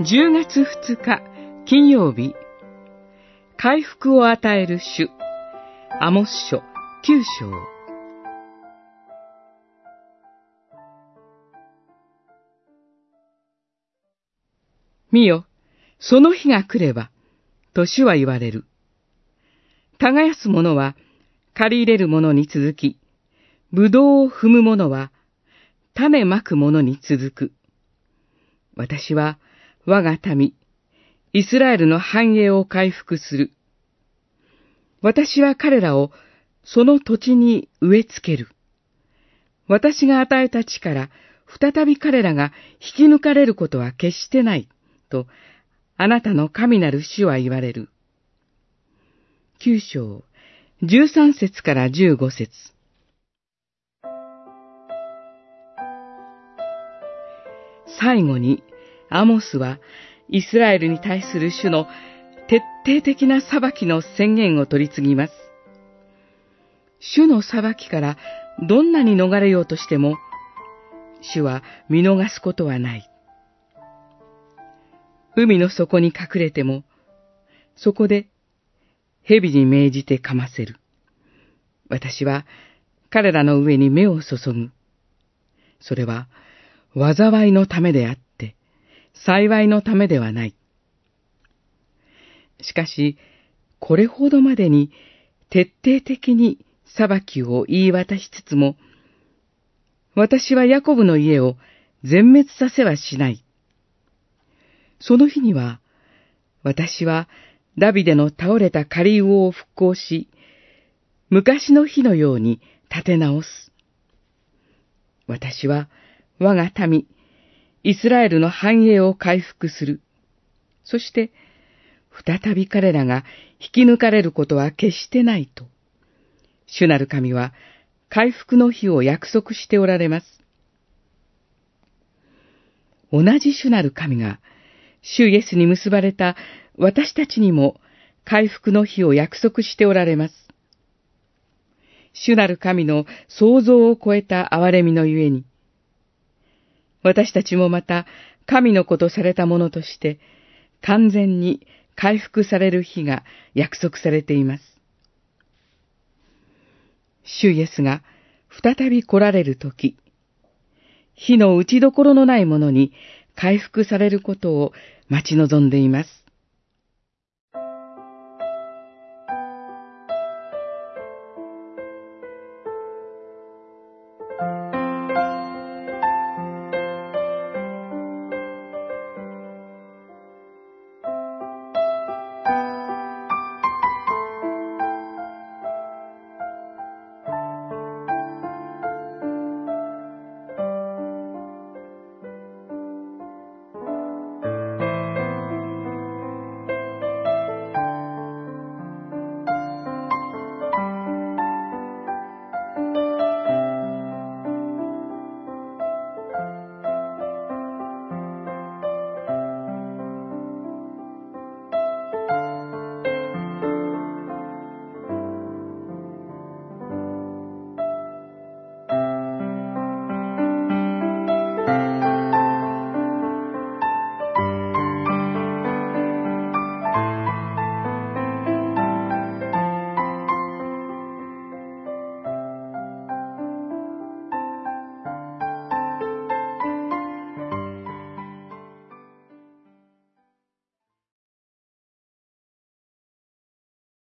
10月2日金曜日回復を与える主アモス書9章見よ、その日が来れば、と主は言われる。耕す者は借り入れる者に続き、ぶどうを踏む者は種まく者に続く。私は我が民、イスラエルの繁栄を回復する。私は彼らをその土地に植え付ける。私が与えた地から再び彼らが引き抜かれることは決してない、とあなたの神なる主は言われる。九章、十三節から十五節。最後に、アモスはイスラエルに対する主の徹底的な裁きの宣言を取り次ぎます。主の裁きからどんなに逃れようとしても、主は見逃すことはない。海の底に隠れても、そこで蛇に命じて噛ませる。私は彼らの上に目を注ぐ。それは災いのためであって、幸いのためではない。しかし、これほどまでに徹底的に裁きを言い渡しつつも、私はヤコブの家を全滅させはしない。その日には、私はダビデの倒れた仮魚を復興し、昔の日のように立て直す。私は我が民、イスラエルの繁栄を回復する。そして、再び彼らが引き抜かれることは決してないと、主なる神は回復の日を約束しておられます。同じ主なる神が、主イエスに結ばれた私たちにも回復の日を約束しておられます。主なる神の想像を超えた憐れみのゆえに、私たちもまた神の子とされたものとして、完全に回復される日が約束されています。主イエスが再び来られるとき、火の打ちどころのないものに回復されることを待ち望んでいます。